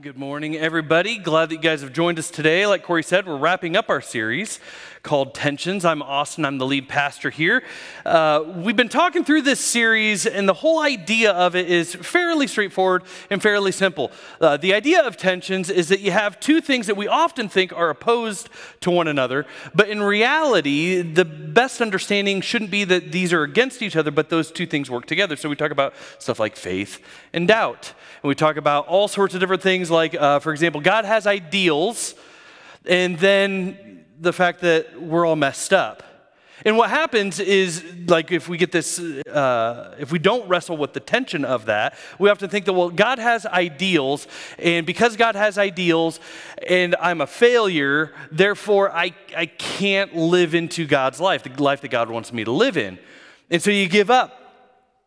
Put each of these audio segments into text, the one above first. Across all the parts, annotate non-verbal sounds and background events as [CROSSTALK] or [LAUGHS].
Good morning, everybody. Glad that you guys have joined us today. Like Corey said, we're wrapping up our series called Tensions. I'm Austin, I'm the lead pastor here. Uh, we've been talking through this series, and the whole idea of it is fairly straightforward and fairly simple. Uh, the idea of tensions is that you have two things that we often think are opposed to one another, but in reality, the best understanding shouldn't be that these are against each other, but those two things work together. So we talk about stuff like faith and doubt. And we talk about all sorts of different things, like, uh, for example, God has ideals, and then the fact that we're all messed up. And what happens is, like, if we get this, uh, if we don't wrestle with the tension of that, we often think that, well, God has ideals, and because God has ideals and I'm a failure, therefore I, I can't live into God's life, the life that God wants me to live in. And so you give up.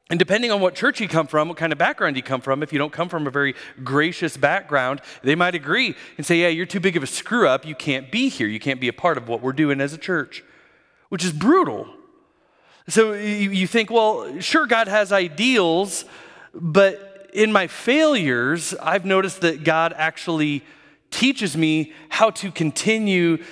And depending on what church you come from, what kind of background you come from, if you don't come from a very gracious background, they might agree and say, Yeah, you're too big of a screw up. You can't be here. You can't be a part of what we're doing as a church, which is brutal. So you think, Well, sure, God has ideals, but in my failures, I've noticed that God actually teaches me how to continue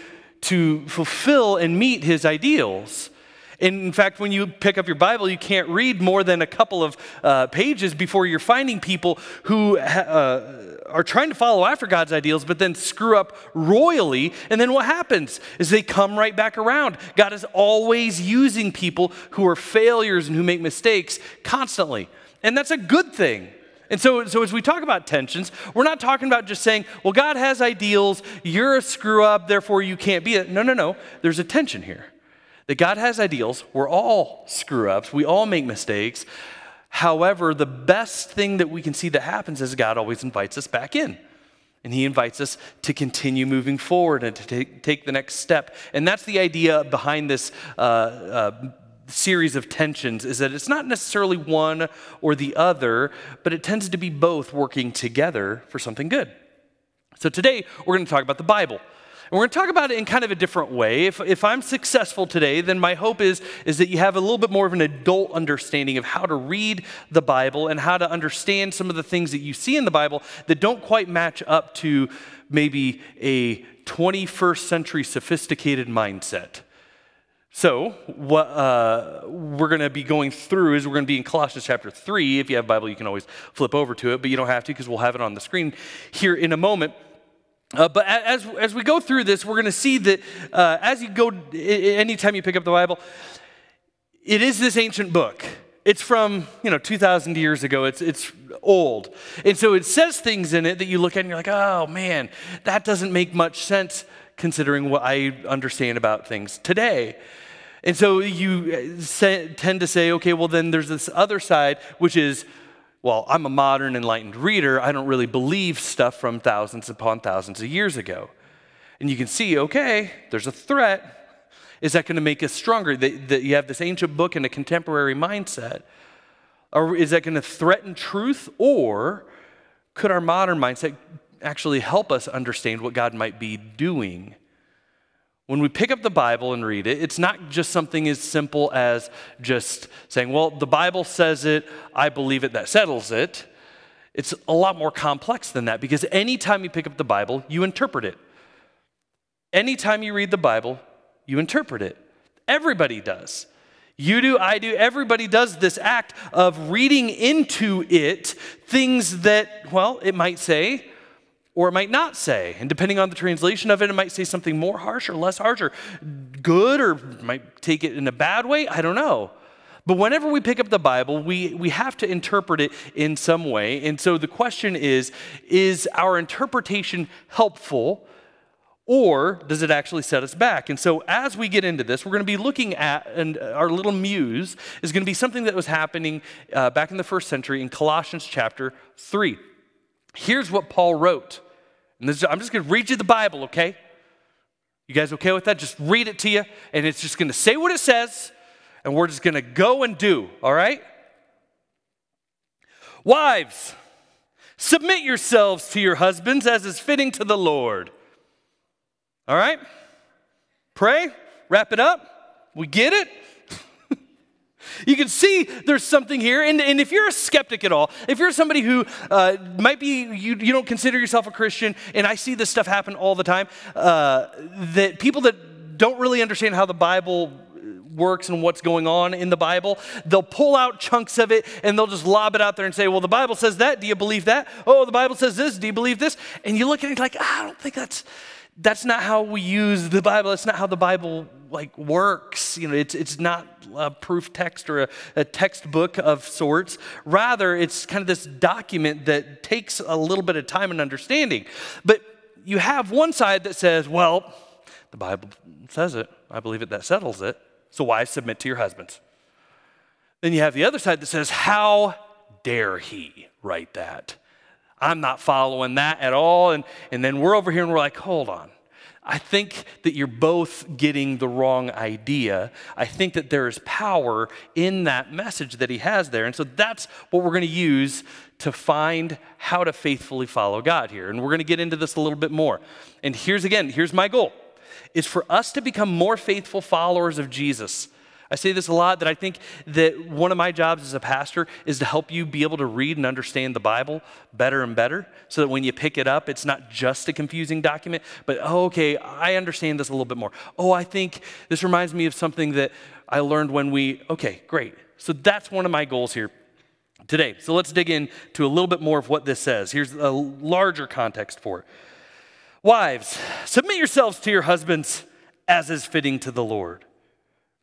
to fulfill and meet his ideals. In fact, when you pick up your Bible, you can't read more than a couple of uh, pages before you're finding people who uh, are trying to follow after God's ideals, but then screw up royally. And then what happens is they come right back around. God is always using people who are failures and who make mistakes constantly. And that's a good thing. And so, so as we talk about tensions, we're not talking about just saying, well, God has ideals, you're a screw up, therefore you can't be it. No, no, no. There's a tension here that God has ideals. We're all screw ups, we all make mistakes. However, the best thing that we can see that happens is God always invites us back in. And he invites us to continue moving forward and to take, take the next step. And that's the idea behind this uh, uh, series of tensions is that it's not necessarily one or the other, but it tends to be both working together for something good. So today, we're going to talk about the Bible. And we're going to talk about it in kind of a different way. If, if I'm successful today, then my hope is, is that you have a little bit more of an adult understanding of how to read the Bible and how to understand some of the things that you see in the Bible that don't quite match up to maybe a 21st century sophisticated mindset. So, what uh, we're going to be going through is we're going to be in Colossians chapter 3. If you have a Bible, you can always flip over to it, but you don't have to because we'll have it on the screen here in a moment. Uh, but as, as we go through this, we're going to see that uh, as you go, anytime you pick up the Bible, it is this ancient book. It's from, you know, 2,000 years ago. It's, it's old. And so it says things in it that you look at and you're like, oh man, that doesn't make much sense considering what I understand about things today. And so you uh, tend to say, okay, well, then there's this other side, which is, well, I'm a modern enlightened reader. I don't really believe stuff from thousands upon thousands of years ago. And you can see, okay, there's a threat. Is that going to make us stronger? That, that you have this ancient book and a contemporary mindset? Or is that going to threaten truth? Or could our modern mindset actually help us understand what God might be doing when we pick up the Bible and read it, it's not just something as simple as just saying, well, the Bible says it, I believe it, that settles it. It's a lot more complex than that because anytime you pick up the Bible, you interpret it. Anytime you read the Bible, you interpret it. Everybody does. You do, I do, everybody does this act of reading into it things that, well, it might say, or it might not say. And depending on the translation of it, it might say something more harsh or less harsh or good or might take it in a bad way. I don't know. But whenever we pick up the Bible, we, we have to interpret it in some way. And so the question is is our interpretation helpful? Or does it actually set us back? And so, as we get into this, we're going to be looking at, and our little muse is going to be something that was happening uh, back in the first century in Colossians chapter 3. Here's what Paul wrote. I'm just going to read you the Bible, okay? You guys okay with that? Just read it to you, and it's just going to say what it says, and we're just going to go and do, all right? Wives, submit yourselves to your husbands as is fitting to the Lord. All right? Pray, wrap it up. We get it? You can see there's something here. And, and if you're a skeptic at all, if you're somebody who uh, might be, you, you don't consider yourself a Christian, and I see this stuff happen all the time, uh, that people that don't really understand how the Bible works and what's going on in the Bible, they'll pull out chunks of it and they'll just lob it out there and say, Well, the Bible says that. Do you believe that? Oh, the Bible says this. Do you believe this? And you look at it like, ah, I don't think that's that's not how we use the Bible. That's not how the Bible like works. You know, it's, it's not a proof text or a, a textbook of sorts. Rather, it's kind of this document that takes a little bit of time and understanding. But you have one side that says, well, the Bible says it. I believe it. That settles it. So wives submit to your husbands. Then you have the other side that says, how dare he write that? I'm not following that at all. And, and then we're over here and we're like, hold on. I think that you're both getting the wrong idea. I think that there is power in that message that he has there. And so that's what we're going to use to find how to faithfully follow God here. And we're going to get into this a little bit more. And here's again, here's my goal is for us to become more faithful followers of Jesus. I say this a lot that I think that one of my jobs as a pastor is to help you be able to read and understand the Bible better and better so that when you pick it up, it's not just a confusing document, but oh, okay, I understand this a little bit more. Oh, I think this reminds me of something that I learned when we, okay, great. So that's one of my goals here today. So let's dig into a little bit more of what this says. Here's a larger context for it. Wives, submit yourselves to your husbands as is fitting to the Lord,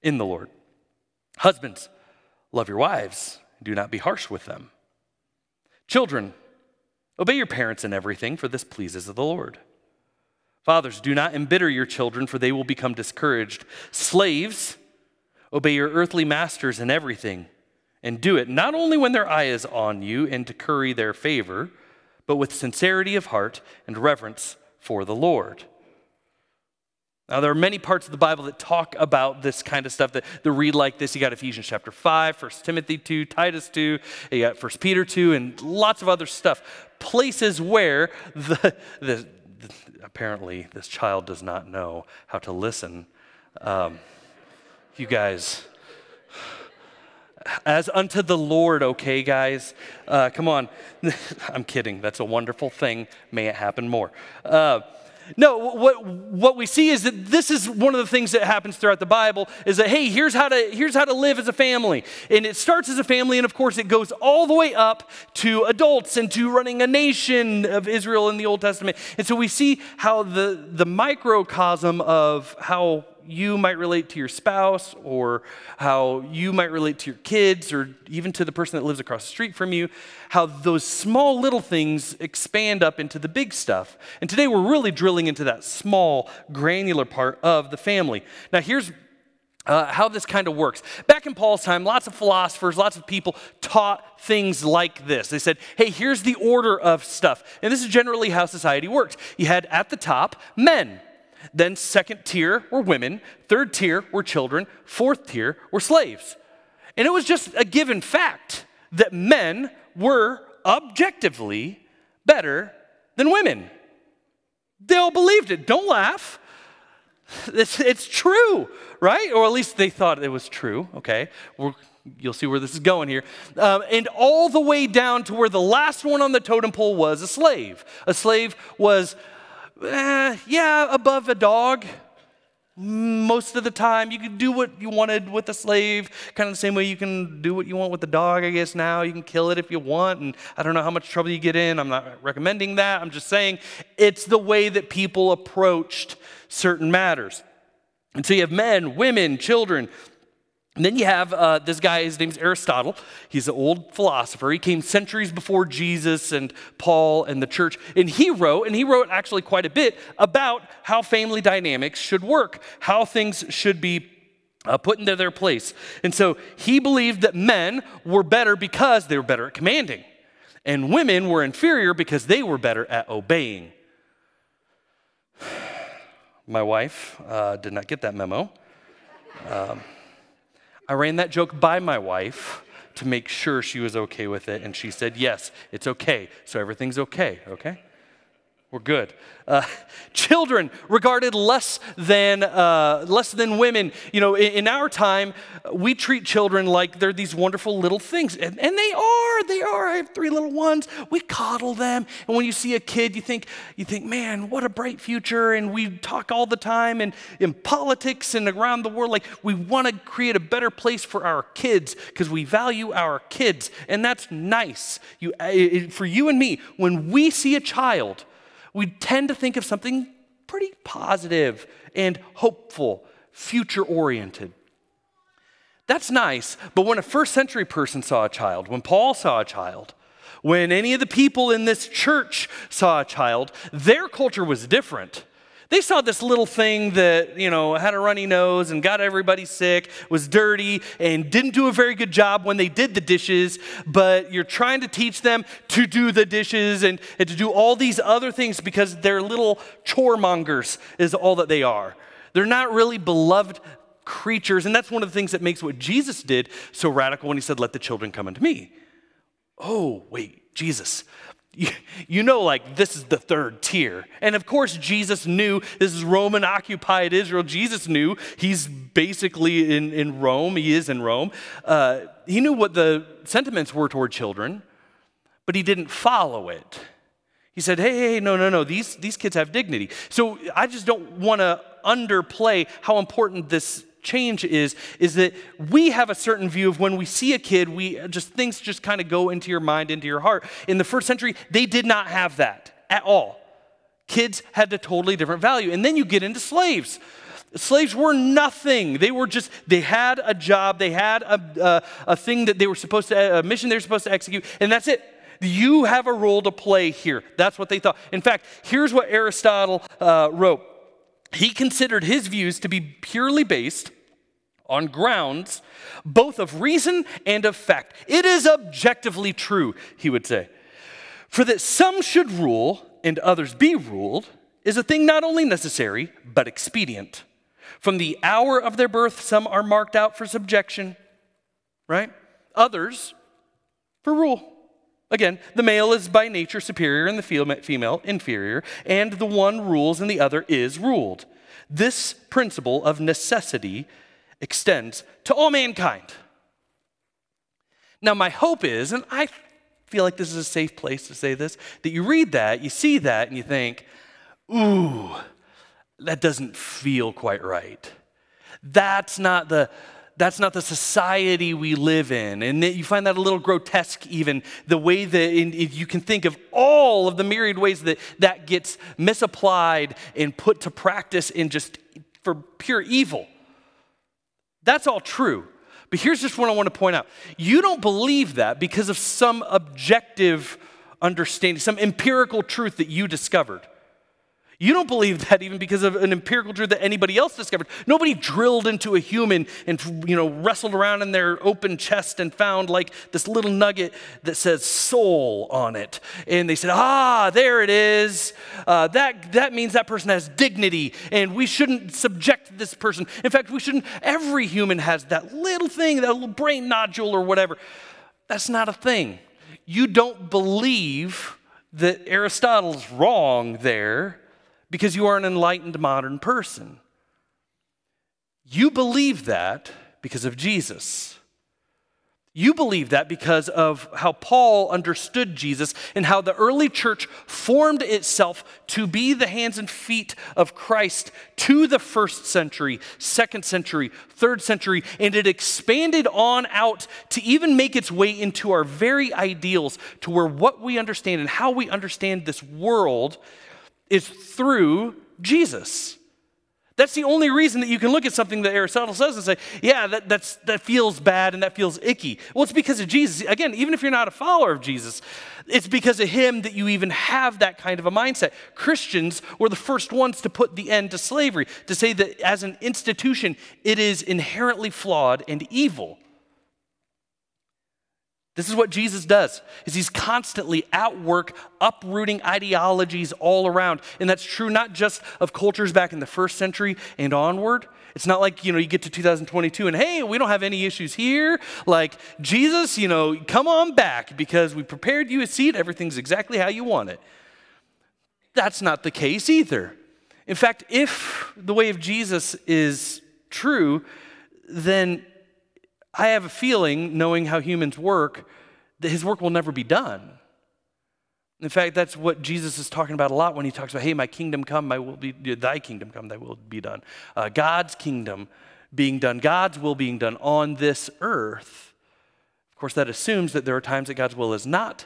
in the Lord. Husbands, love your wives, do not be harsh with them. Children, obey your parents in everything, for this pleases the Lord. Fathers, do not embitter your children, for they will become discouraged. Slaves, obey your earthly masters in everything, and do it not only when their eye is on you and to curry their favor, but with sincerity of heart and reverence for the Lord. Now, there are many parts of the Bible that talk about this kind of stuff that, that read like this. You got Ephesians chapter 5, 1 Timothy 2, Titus 2, you got 1 Peter 2, and lots of other stuff. Places where the, [LAUGHS] the, the apparently this child does not know how to listen. Um, you guys, [SIGHS] as unto the Lord, okay, guys? Uh, come on. [LAUGHS] I'm kidding. That's a wonderful thing. May it happen more. Uh, no, what, what we see is that this is one of the things that happens throughout the Bible is that, hey, here's how, to, here's how to live as a family. And it starts as a family, and of course, it goes all the way up to adults and to running a nation of Israel in the Old Testament. And so we see how the, the microcosm of how you might relate to your spouse or how you might relate to your kids or even to the person that lives across the street from you, how those small little things expand up into the big stuff. And today we're really drilling into that small, granular part of the family. Now, here's uh, how this kind of works. Back in Paul's time, lots of philosophers, lots of people taught things like this. They said, hey, here's the order of stuff. And this is generally how society worked. You had at the top men. Then, second tier were women, third tier were children, fourth tier were slaves. And it was just a given fact that men were objectively better than women. They all believed it. Don't laugh. [LAUGHS] It's, it's true, right? Or at least they thought it was true, okay? We're, you'll see where this is going here. Um, and all the way down to where the last one on the totem pole was a slave. A slave was eh, yeah, above a dog. Most of the time, you could do what you wanted with a slave, kind of the same way you can do what you want with the dog, I guess, now. You can kill it if you want, and I don't know how much trouble you get in. I'm not recommending that. I'm just saying it's the way that people approached certain matters. And so you have men, women, children, and then you have uh, this guy, his name's Aristotle. He's an old philosopher. He came centuries before Jesus and Paul and the church. And he wrote, and he wrote actually quite a bit about how family dynamics should work, how things should be uh, put into their place. And so he believed that men were better because they were better at commanding, and women were inferior because they were better at obeying. [SIGHS] My wife uh, did not get that memo. Um, I ran that joke by my wife to make sure she was okay with it, and she said, Yes, it's okay. So everything's okay, okay? We're good. Uh, [LAUGHS] children regarded less than uh, less than women. You know, in, in, our time, we treat children like they're these wonderful little things, and, and, they are. They are. I have three little ones. We coddle them, and when you see a kid, you think you think, man, what a bright future. And we talk all the time, and in politics and around the world, like we want to create a better place for our kids because we value our kids, and that's nice. You, uh, for you and me, when we see a child we tend to think of something pretty positive and hopeful, future oriented. That's nice, but when a first century person saw a child, when Paul saw a child, when any of the people in this church saw a child, their culture was different. They saw this little thing that, you know, had a runny nose and got everybody sick, was dirty, and didn't do a very good job when they did the dishes, but you're trying to teach them to do the dishes and, and to do all these other things because they're little chore mongers, is all that they are. They're not really beloved creatures, and that's one of the things that makes what Jesus did so radical when he said, Let the children come unto me. Oh, wait, Jesus, [LAUGHS] you, know, like this is the third tier. And of course, Jesus knew this is Roman occupied Israel. Jesus knew he's basically in, in Rome, he is in Rome. Uh, he knew what the sentiments were toward children, but he didn't follow it. He said, hey, hey, no, no, no, these, these kids have dignity. So I just don't want to underplay how important this change is is that we have a certain view of when we see a kid we just things just kind of go into your mind into your heart. In the first century they did not have that at all. Kids had a totally different value. And then you get into slaves. Slaves were nothing. They were just they had a job they had a, a, a thing that they were supposed to a mission they were supposed to execute and that's it. You have a role to play here. That's what they thought. In fact here's what aristotle uh, wrote he considered his views to be purely based on grounds both of reason and of fact. It is objectively true, he would say. For that some should rule and others be ruled is a thing not only necessary, but expedient. From the hour of their birth, some are marked out for subjection, right? Others for rule. Again, the male is by nature superior and the female inferior, and the one rules and the other is ruled. This principle of necessity extends to all mankind. Now, my hope is, and I feel like this is a safe place to say this, that you read that, you see that, and you think, ooh, that doesn't feel quite right. That's not the that's not the society we live in. And you find that a little grotesque, even the way that you can think of all of the myriad ways that that gets misapplied and put to practice in just for pure evil. That's all true. But here's just what I want to point out you don't believe that because of some objective understanding, some empirical truth that you discovered. You don't believe that even because of an empirical truth that anybody else discovered. Nobody drilled into a human and you know wrestled around in their open chest and found like this little nugget that says soul on it. And they said, ah, there it is. Uh, that, that means that person has dignity and we shouldn't subject this person. In fact, we shouldn't, every human has that little thing, that little brain nodule or whatever. That's not a thing. You don't believe that Aristotle's wrong there because you are an enlightened modern person. You believe that because of Jesus. You believe that because of how Paul understood Jesus and how the early church formed itself to be the hands and feet of Christ to the first century, second century, third century, and it expanded on out to even make its way into our very ideals, to where what we understand and how we understand this world is through Jesus. That's the only reason that you can look at something that Aristotle says and say, yeah, that, that's, that feels bad and that feels icky. Well, it's because of Jesus. Again, even if you're not a follower of Jesus, it's because of him that you even have that kind of a mindset. Christians were the first ones to put the end to slavery, to say that as an institution, it is inherently flawed and evil. This is what Jesus does. Is he's constantly at work uprooting ideologies all around. And that's true not just of cultures back in the first century and onward. It's not like, you know, you get to 2022 and hey, we don't have any issues here. Like, Jesus, you know, come on back because we prepared you a seat. Everything's exactly how you want it. that's not the case either. In fact, if the way of Jesus is true, then I have a feeling, knowing how humans work, that his work will never be done. In fact, that's what Jesus is talking about a lot when he talks about, hey, my kingdom come, my will be, thy kingdom come, thy will be done. Uh, God's kingdom being done, God's will being done on this earth. Of course, that assumes that there are times that God's will is not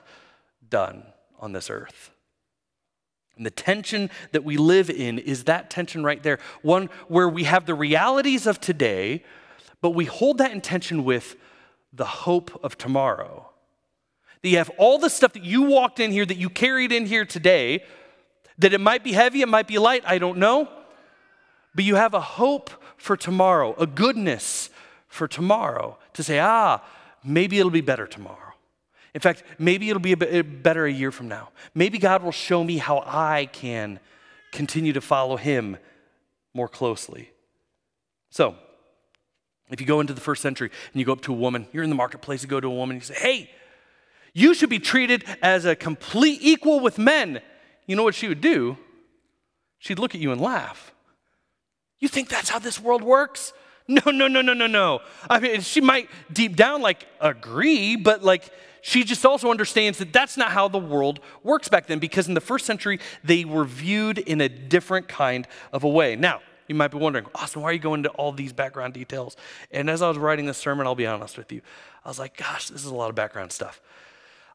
done on this earth. And the tension that we live in is that tension right there. One where we have the realities of today, but we hold that intention with the hope of tomorrow that you have all the stuff that you walked in here, that you carried in here today, that it might be heavy, it might be light, I don't know. But you have a hope for tomorrow, a goodness for tomorrow to say, ah, maybe it'll be better tomorrow. In fact, maybe it'll be a bit better a year from now. Maybe God will show me how I can continue to follow Him more closely. So, if you go into the first century and you go up to a woman, you're in the marketplace, you go to a woman, you say, hey, you should be treated as a complete equal with men. You know what she would do? She'd look at you and laugh. You think that's how this world works? No, no, no, no, no, no. I mean, she might deep down like agree, but like she just also understands that that's not how the world works back then because in the first century they were viewed in a different kind of a way. Now, you might be wondering, Austin, why are you going into all these background details? And as I was writing this sermon, I'll be honest with you, I was like, gosh, this is a lot of background stuff.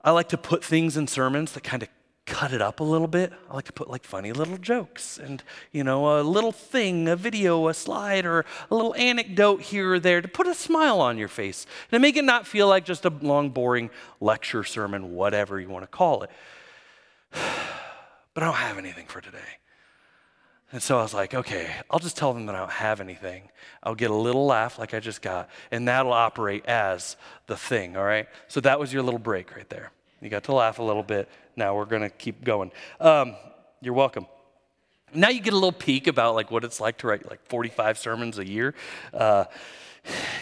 I like to put things in sermons that kind of cut it up a little bit. I like to put like funny little jokes and, you know, a little thing, a video, a slide, or a little anecdote here or there to put a smile on your face and to make it not feel like just a long, boring lecture sermon, whatever you want to call it. [SIGHS] But I don't have anything for today. And so I was like, okay, I'll just tell them that I don't have anything. I'll get a little laugh like I just got, and that'll operate as the thing, all right? So that was your little break right there. You got to laugh a little bit. Now we're going to keep going. Um, you're welcome. Now you get a little peek about like what it's like to write like 45 sermons a year. Uh,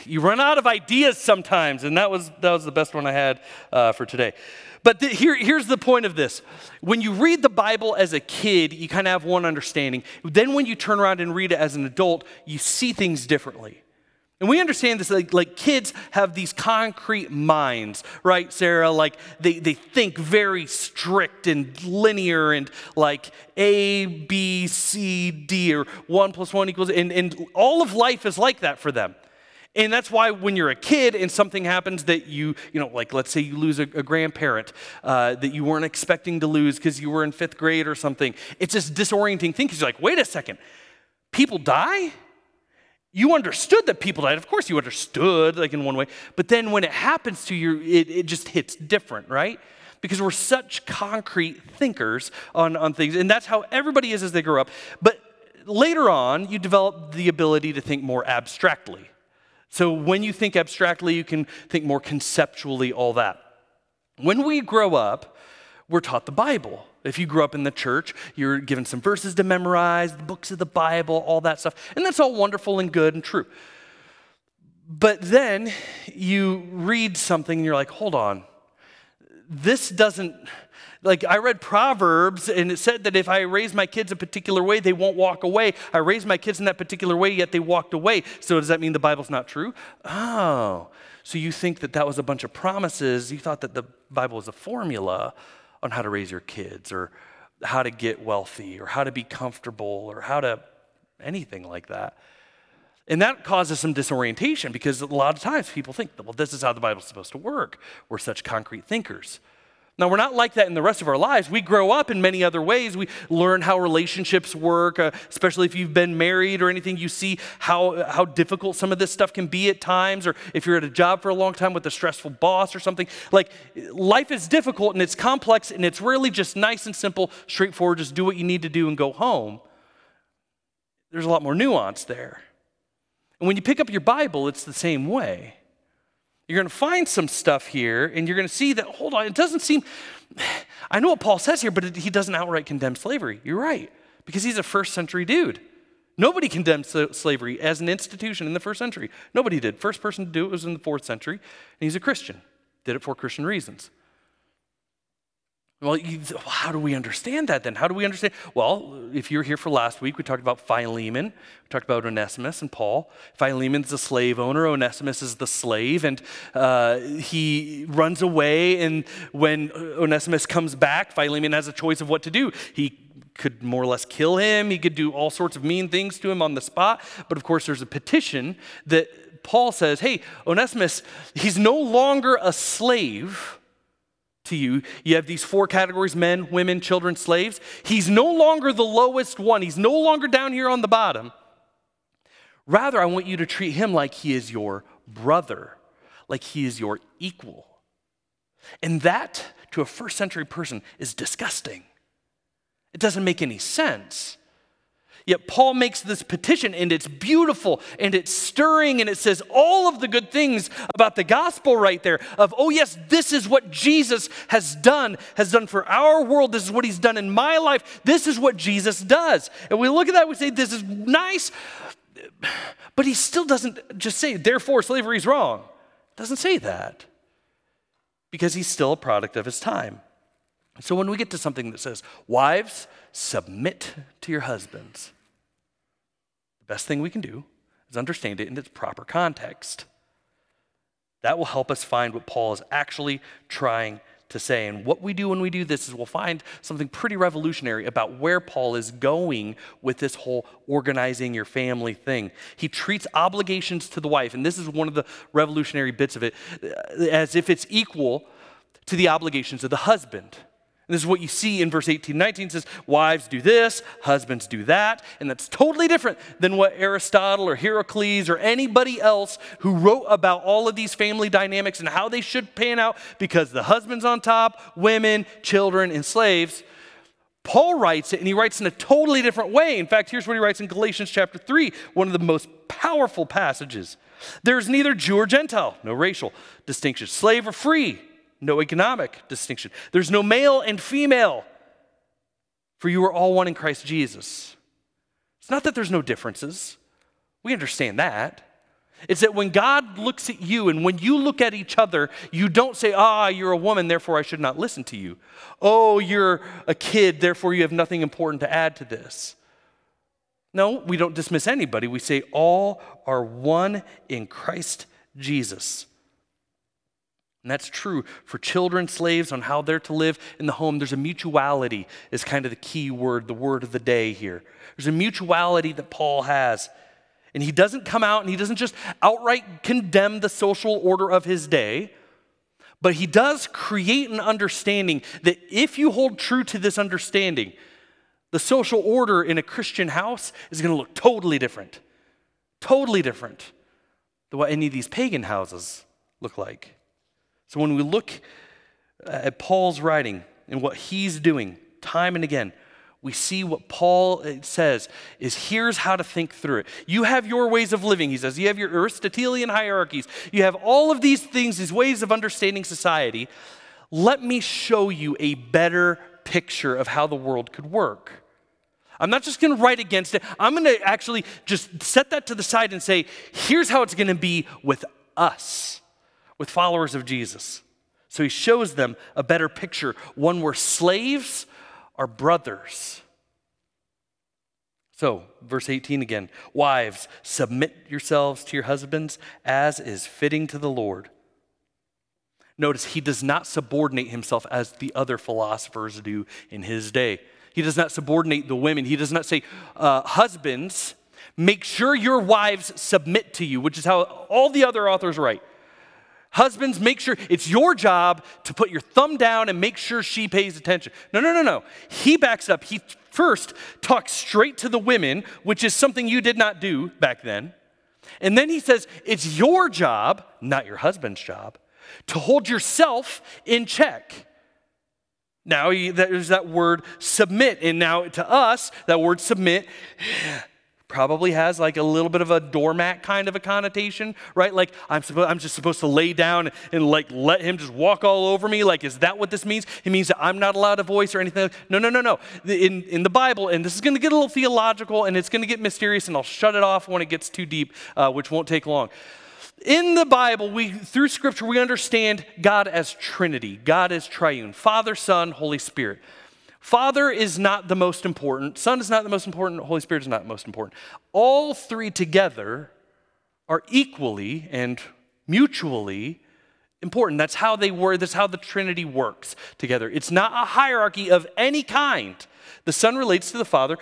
you run out of ideas sometimes, and that was that was the best one I had uh, for today. But the, here, here's the point of this. When you read the Bible as a kid, you kind of have one understanding. Then when you turn around and read it as an adult, you see things differently. And we understand this, like, like, kids have these concrete minds, right, Sarah? Like they, they think very strict and linear and like A, B, C, D, or one plus one equals, and, and all of life is like that for them. And that's why when you're a kid and something happens that you, you know, like let's say you lose a, a grandparent uh, that you weren't expecting to lose because you were in fifth grade or something, it's this disorienting thing because you're like, wait a second, people die? You understood that people died. Of course, you understood, like in one way. But then when it happens to you, it, it just hits different, right? Because we're such concrete thinkers on, on things. And that's how everybody is as they grow up. But later on, you develop the ability to think more abstractly. So when you think abstractly, you can think more conceptually, all that. When we grow up, we're taught the Bible. If you grew up in the church, you're given some verses to memorize, the books of the Bible, all that stuff. And that's all wonderful and good and true. But then you read something and you're like, hold on, this doesn't like I read Proverbs and it said that if I raise my kids a particular way, they won't walk away. I raised my kids in that particular way, yet they walked away. So does that mean the Bible's not true? Oh, so you think that that was a bunch of promises. You thought that the Bible was a formula on how to raise your kids or how to get wealthy or how to be comfortable or how to anything like that. And that causes some disorientation because a lot of times people think, well, this is how the Bible's supposed to work. We're such concrete thinkers. Now, we're not like that in the rest of our lives. We grow up in many other ways. We learn how relationships work, uh, especially if you've been married or anything. You see how, how difficult some of this stuff can be at times, or if you're at a job for a long time with a stressful boss or something. Like, life is difficult and it's complex, and it's really just nice and simple, straightforward. Just do what you need to do and go home. There's a lot more nuance there. And when you pick up your Bible, it's the same way. You're going to find some stuff here, and you're going to see that, hold on, it doesn't seem, [SIGHS] I know what Paul says here, but it, he doesn't outright condemn slavery. You're right, because he's a first century dude. Nobody condemned slavery as an institution in the first century. Nobody did. First person to do it was in the fourth century, and he's a Christian. Did it for Christian reasons. Well, you, how do we understand that then? How do we understand? Well, if you were here for last week, we talked about Philemon. We talked about Onesimus and Paul. Philemon's the slave owner, Onesimus is the slave, and uh, he runs away. And when Onesimus comes back, Philemon has a choice of what to do. He could more or less kill him, he could do all sorts of mean things to him on the spot. But of course, there's a petition that Paul says, hey, Onesimus, he's no longer a slave to you. You have these four categories men, women, children, slaves. He's no longer the lowest one, he's no longer down here on the bottom. Rather, I want you to treat him like he is your brother, like he is your equal. And that, to a first century person, is disgusting. It doesn't make any sense. Yet Paul makes this petition, and it's beautiful and it's stirring, and it says all of the good things about the gospel right there of, oh, yes, this is what Jesus has done, has done for our world. This is what he's done in my life. This is what Jesus does. And we look at that, we say, this is nice, but he still doesn't just say, therefore, slavery is wrong. Doesn't say that because he's still a product of his time. So when we get to something that says, wives, submit to your husbands, best thing we can do is understand it in its proper context. That will help us find what Paul is actually trying to say. And what we do when we do this is we'll find something pretty revolutionary about where Paul is going with this whole organizing your family thing. He treats obligations to the wife, and this is one of the revolutionary bits of it, as if it's equal to the obligations of the husband. This is what you see in verse 18 19 says, Wives do this, husbands do that. And that's totally different than what Aristotle or Heracles or anybody else who wrote about all of these family dynamics and how they should pan out because the husband's on top, women, children, and slaves. Paul writes it, and he writes in a totally different way. In fact, here's what he writes in Galatians chapter 3, one of the most powerful passages. There's neither Jew or Gentile, no racial distinction, slave or free no economic distinction. There's no male and female, for you are all one in Christ Jesus. It's not that there's no differences, we understand that. It's that when God looks at you and when you look at each other, you don't say, Ah, you're a woman, therefore I should not listen to you. Oh, you're a kid, therefore you have nothing important to add to this. No, we don't dismiss anybody. We say, All are one in Christ Jesus. And that's true for children, slaves, on how they're to live in the home. There's a mutuality, is kind of the key word, the word of the day here. There's a mutuality that Paul has. And he doesn't come out and he doesn't just outright condemn the social order of his day, but he does create an understanding that if you hold true to this understanding, the social order in a Christian house is going to look totally different. Totally different than what any of these pagan houses look like. So when we look at Paul's writing and what he's doing time and again, we see what Paul uh, says is here's how to think through it. You have your ways of living, he says. You have your Aristotelian hierarchies. You have all of these things, these ways of understanding society. Let me show you a better picture of how the world could work. I'm not just going to write against it. I'm going to actually just set that to the side and say, here's how it's going to be with us with followers of Jesus. So he shows them a better picture, one where slaves are brothers. So, verse 18 again Wives, submit yourselves to your husbands as is fitting to the Lord. Notice he does not subordinate himself as the other philosophers do in his day. He does not subordinate the women. He does not say, uh, Husbands, make sure your wives submit to you, which is how all the other authors write. Husbands, make sure it's your job to put your thumb down and make sure she pays attention. No, no, no, no. He backs up. He first talks straight to the women, which is something you did not do back then. And then he says, It's your job, not your husband's job, to hold yourself in check. Now, there's that word submit. And now to us, that word submit probably has like a little bit of a doormat kind of a connotation, right? Like I'm, I'm just supposed to lay down and like let him just walk all over me. Like, is that what this means? It means that I'm not allowed a voice or anything. No, no, no, no. In, in the Bible, and this is going to get a little theological and it's going to get mysterious, and I'll shut it off when it gets too deep, uh, which won't take long. In the Bible, we through scripture we understand God as Trinity. God as triune. Father, Son, Holy Spirit. Father is not the most important, Son is not the most important, Holy Spirit is not the most important. All three together are equally and mutually important. That's how they were, that's how the Trinity works together. It's not a hierarchy of any kind. The Son relates to the Father,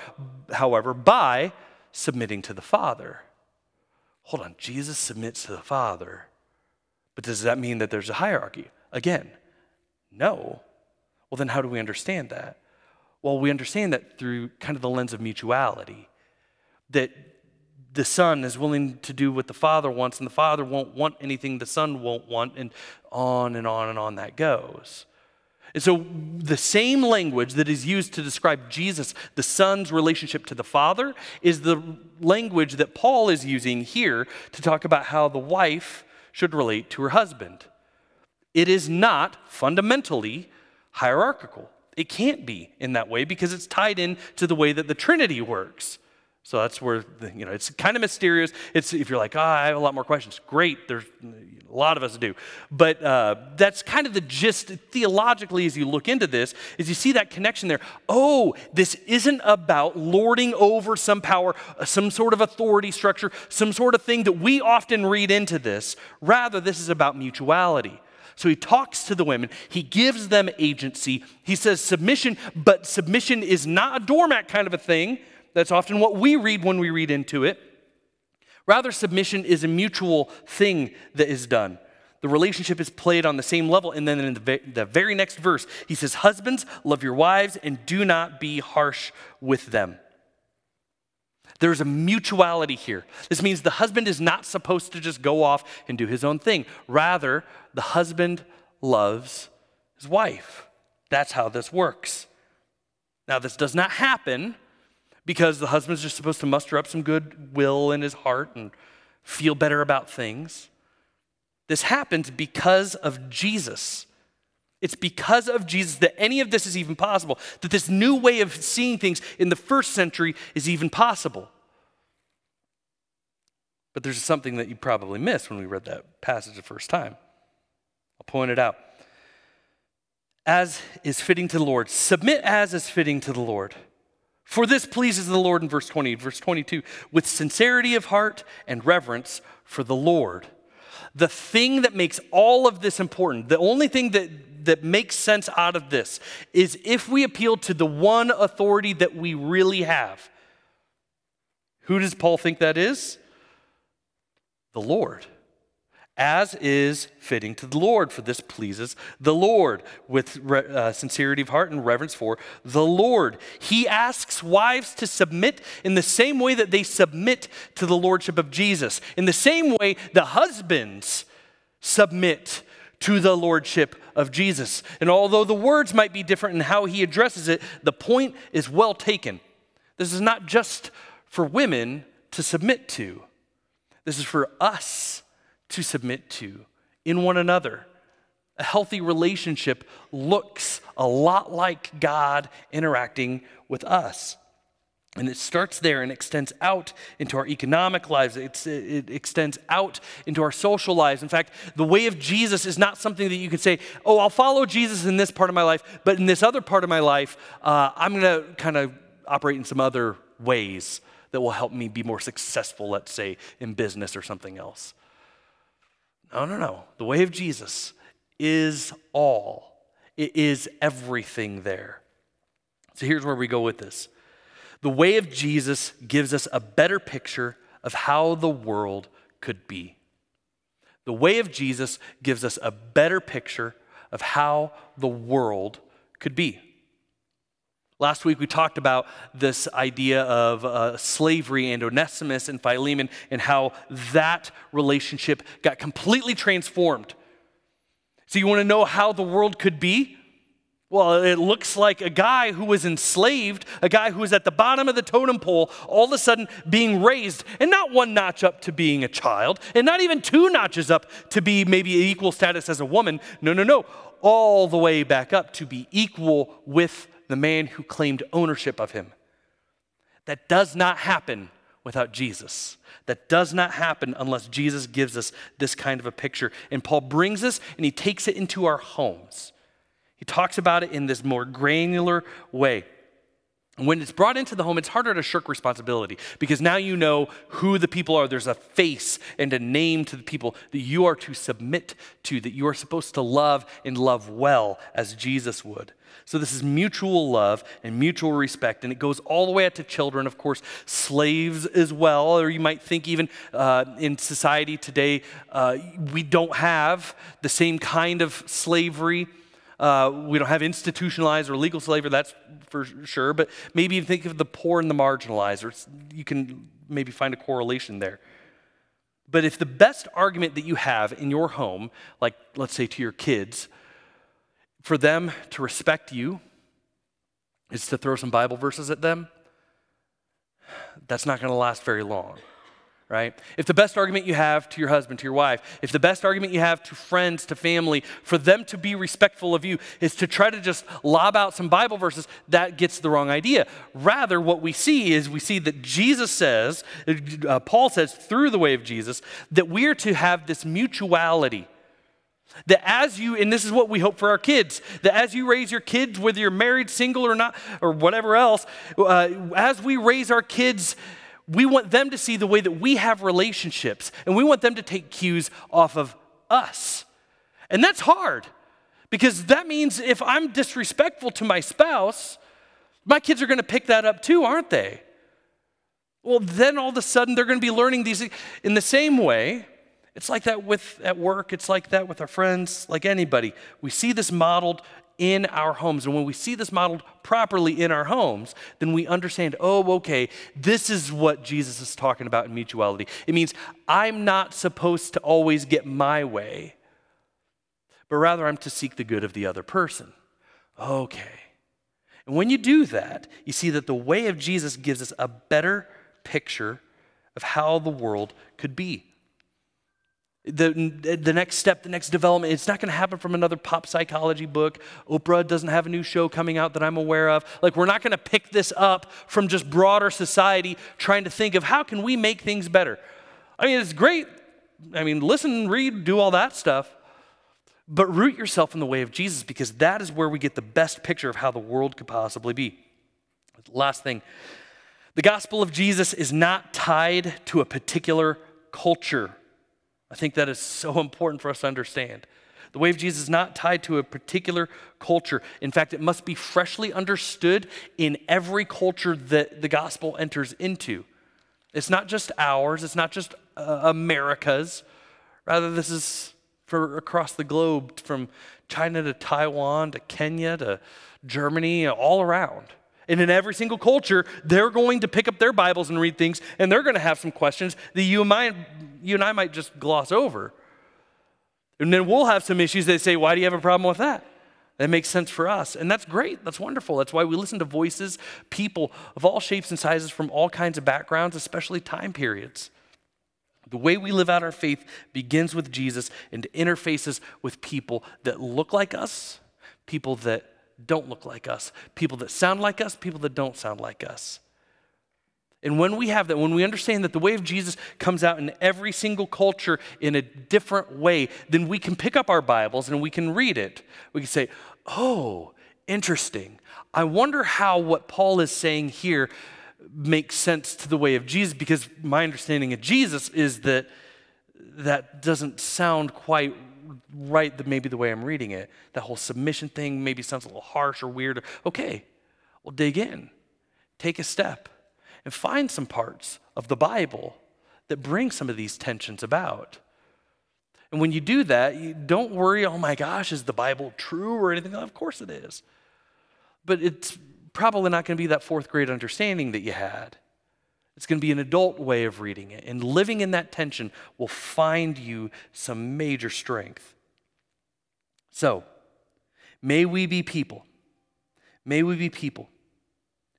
however, by submitting to the Father. Hold on, Jesus submits to the Father. But does that mean that there's a hierarchy? Again, no. Well, then how do we understand that? Well, we understand that through kind of the lens of mutuality. That the Son is willing to do what the Father wants, and the Father won't want anything the Son won't want, and on and on and on that goes. And so, the same language that is used to describe Jesus, the Son's relationship to the Father, is the language that Paul is using here to talk about how the wife should relate to her husband. It is not fundamentally hierarchical. It can't be in that way because it's tied in to the way that the Trinity works. So that's where, the, you know, it's kind of mysterious. It's, if you're like, oh, I have a lot more questions, great. There's a lot of us do. But uh, that's kind of the gist theologically as you look into this, is you see that connection there. Oh, this isn't about lording over some power, some sort of authority structure, some sort of thing that we often read into this. Rather, this is about mutuality. So he talks to the women, he gives them agency. He says submission, but submission is not a doormat kind of a thing. That's often what we read when we read into it. Rather, submission is a mutual thing that is done. The relationship is played on the same level. And then in the, the very next verse, he says, Husbands, love your wives and do not be harsh with them. There's a mutuality here. This means the husband is not supposed to just go off and do his own thing. Rather, the husband loves his wife. That's how this works. Now, this does not happen because the husband's just supposed to muster up some good will in his heart and feel better about things. This happens because of Jesus. It's because of Jesus that any of this is even possible, that this new way of seeing things in the first century is even possible. But there's something that you probably missed when we read that passage the first time. I'll point it out. As is fitting to the Lord, submit as is fitting to the Lord. For this pleases the Lord in verse 20. Verse 22 with sincerity of heart and reverence for the Lord. The thing that makes all of this important, the only thing that, that makes sense out of this, is if we appeal to the one authority that we really have. Who does Paul think that is? The Lord as is fitting to the Lord, for this pleases the Lord with re- uh, sincerity of heart and reverence for the Lord. He asks wives to submit in the same way that they submit to the Lordship of Jesus, in the same way the husbands submit to the Lordship of Jesus. And although the words might be different in how he addresses it, the point is well taken. This is not just for women to submit to, this is for us to submit to in one another. A healthy relationship looks a lot like God interacting with us. And it starts there and extends out into our economic lives. It's, it extends out into our social lives. In fact, the way of Jesus is not something that you can say, oh, I'll follow Jesus in this part of my life, but in this other part of my life, uh, I'm going to kind of operate in some other ways that will help me be more successful, let's say, in business or something else. No, no, no. The way of Jesus is all, it is everything there. So here's where we go with this. The way of Jesus gives us a better picture of how the world could be. The way of Jesus gives us a better picture of how the world could be. Last week we talked about this idea of uh, slavery and Onesimus and Philemon and how that relationship got completely transformed. So, you want to know how the world could be? Well, it looks like a guy who was enslaved, a guy who was at the bottom of the totem pole, all of a sudden being raised, and not one notch up to being a child, and not even two notches up to be maybe equal status as a woman. No, no, no. All the way back up to be equal with the man who claimed ownership of him. That does not happen without Jesus. That does not happen unless Jesus gives us this kind of a picture. And Paul brings us and he takes it into our homes. He talks about it in this more granular way. When it's brought into the home, it's harder to shirk responsibility because now you know who the people are. There's a face and a name to the people that you are to submit to, that you are supposed to love and love well as Jesus would. So, this is mutual love and mutual respect, and it goes all the way out to children, of course, slaves as well. Or you might think, even uh, in society today, uh, we don't have the same kind of slavery uh, we don't have institutionalized or legal slavery, that's for sure, but maybe even think of the poor and the marginalized, or you can maybe find a correlation there. But if the best argument that you have in your home, like let's say to your kids, for them to respect you is to throw some Bible verses at them, that's not going to last very long right? If the best argument you have to your husband, to your wife, if the best argument you have to friends, to family, for them to be respectful of you is to try to just lob out some Bible verses, that gets the wrong idea. Rather, what we see is we see that Jesus says, uh, Paul says through the way of Jesus, that we are to have this mutuality. That as you, and this is what we hope for our kids, that as you raise your kids, whether you're married, single, or not, or whatever else, uh, as we raise our kids, we want them to see the way that we have relationships, and we want them to take cues off of us. And that's hard because that means if I'm disrespectful to my spouse, my kids are going to pick that up too, aren't they? Well, then all of a sudden they're going to be learning these in the same way. It's like that with at work, it's like that with our friends, like anybody. We see this modeled in our homes. And when we see this modeled properly in our homes, then we understand, oh, okay, this is what Jesus is talking about in mutuality. It means I'm not supposed to always get my way, but rather I'm to seek the good of the other person. Okay. And when you do that, you see that the way of Jesus gives us a better picture of how the world could be the, the next step, the next development, it's not going to happen from another pop psychology book. Oprah doesn't have a new show coming out that I'm aware of. Like, we're not going to pick this up from just broader society trying to think of how can we make things better. I mean, it's great. I mean, listen, read, do all that stuff. But root yourself in the way of Jesus because that is where we get the best picture of how the world could possibly be. Last thing the gospel of Jesus is not tied to a particular culture. I think that is so [LAUGHS] important for us to understand. The way of Jesus is not tied to a particular culture. In fact, it must be freshly understood in every culture that the gospel enters into. It's not just ours, it's not just uh, America's. Rather, this is for across the globe, from China to Taiwan to Kenya to Germany, all around. And in every single culture, they're going to pick up their Bibles and read things, and they're going to have some questions that you and, I, you and I might just gloss over. And then we'll have some issues that say, Why do you have a problem with that? That makes sense for us. And that's great. That's wonderful. That's why we listen to voices, people of all shapes and sizes from all kinds of backgrounds, especially time periods. The way we live out our faith begins with Jesus and interfaces with people that look like us, people that don't look like us, people that sound like us, people that don't sound like us. And when we have that, when we understand that the way of Jesus comes out in every single culture in a different way, then we can pick up our Bibles and we can read it. We can say, oh, interesting. I wonder how what Paul is saying here makes sense to the way of Jesus, because my understanding of Jesus is that that doesn't sound quite right the, maybe the way I'm reading it. That whole submission thing maybe sounds a little harsh or weird. Okay, well, dig in, take a step, and find some parts of the Bible that bring some of these tensions about. And when you do that, you don't worry, oh my gosh, is the Bible true or anything? Of course it is. But it's probably not going to be that fourth grade understanding that you had. It's going to be an adult way of reading it. And living in that tension will find you some major strength. So, may we be people, may we be people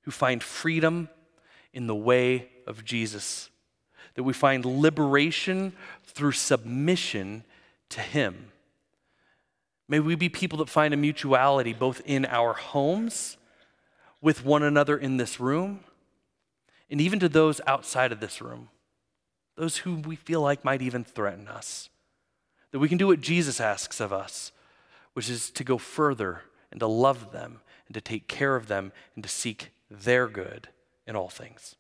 who find freedom in the way of Jesus, that we find liberation through submission to Him. May we be people that find a mutuality both in our homes, with one another in this room, and even to those outside of this room, those who we feel like might even threaten us. That we can do what Jesus asks of us, which is to go further and to love them and to take care of them and to seek their good in all things.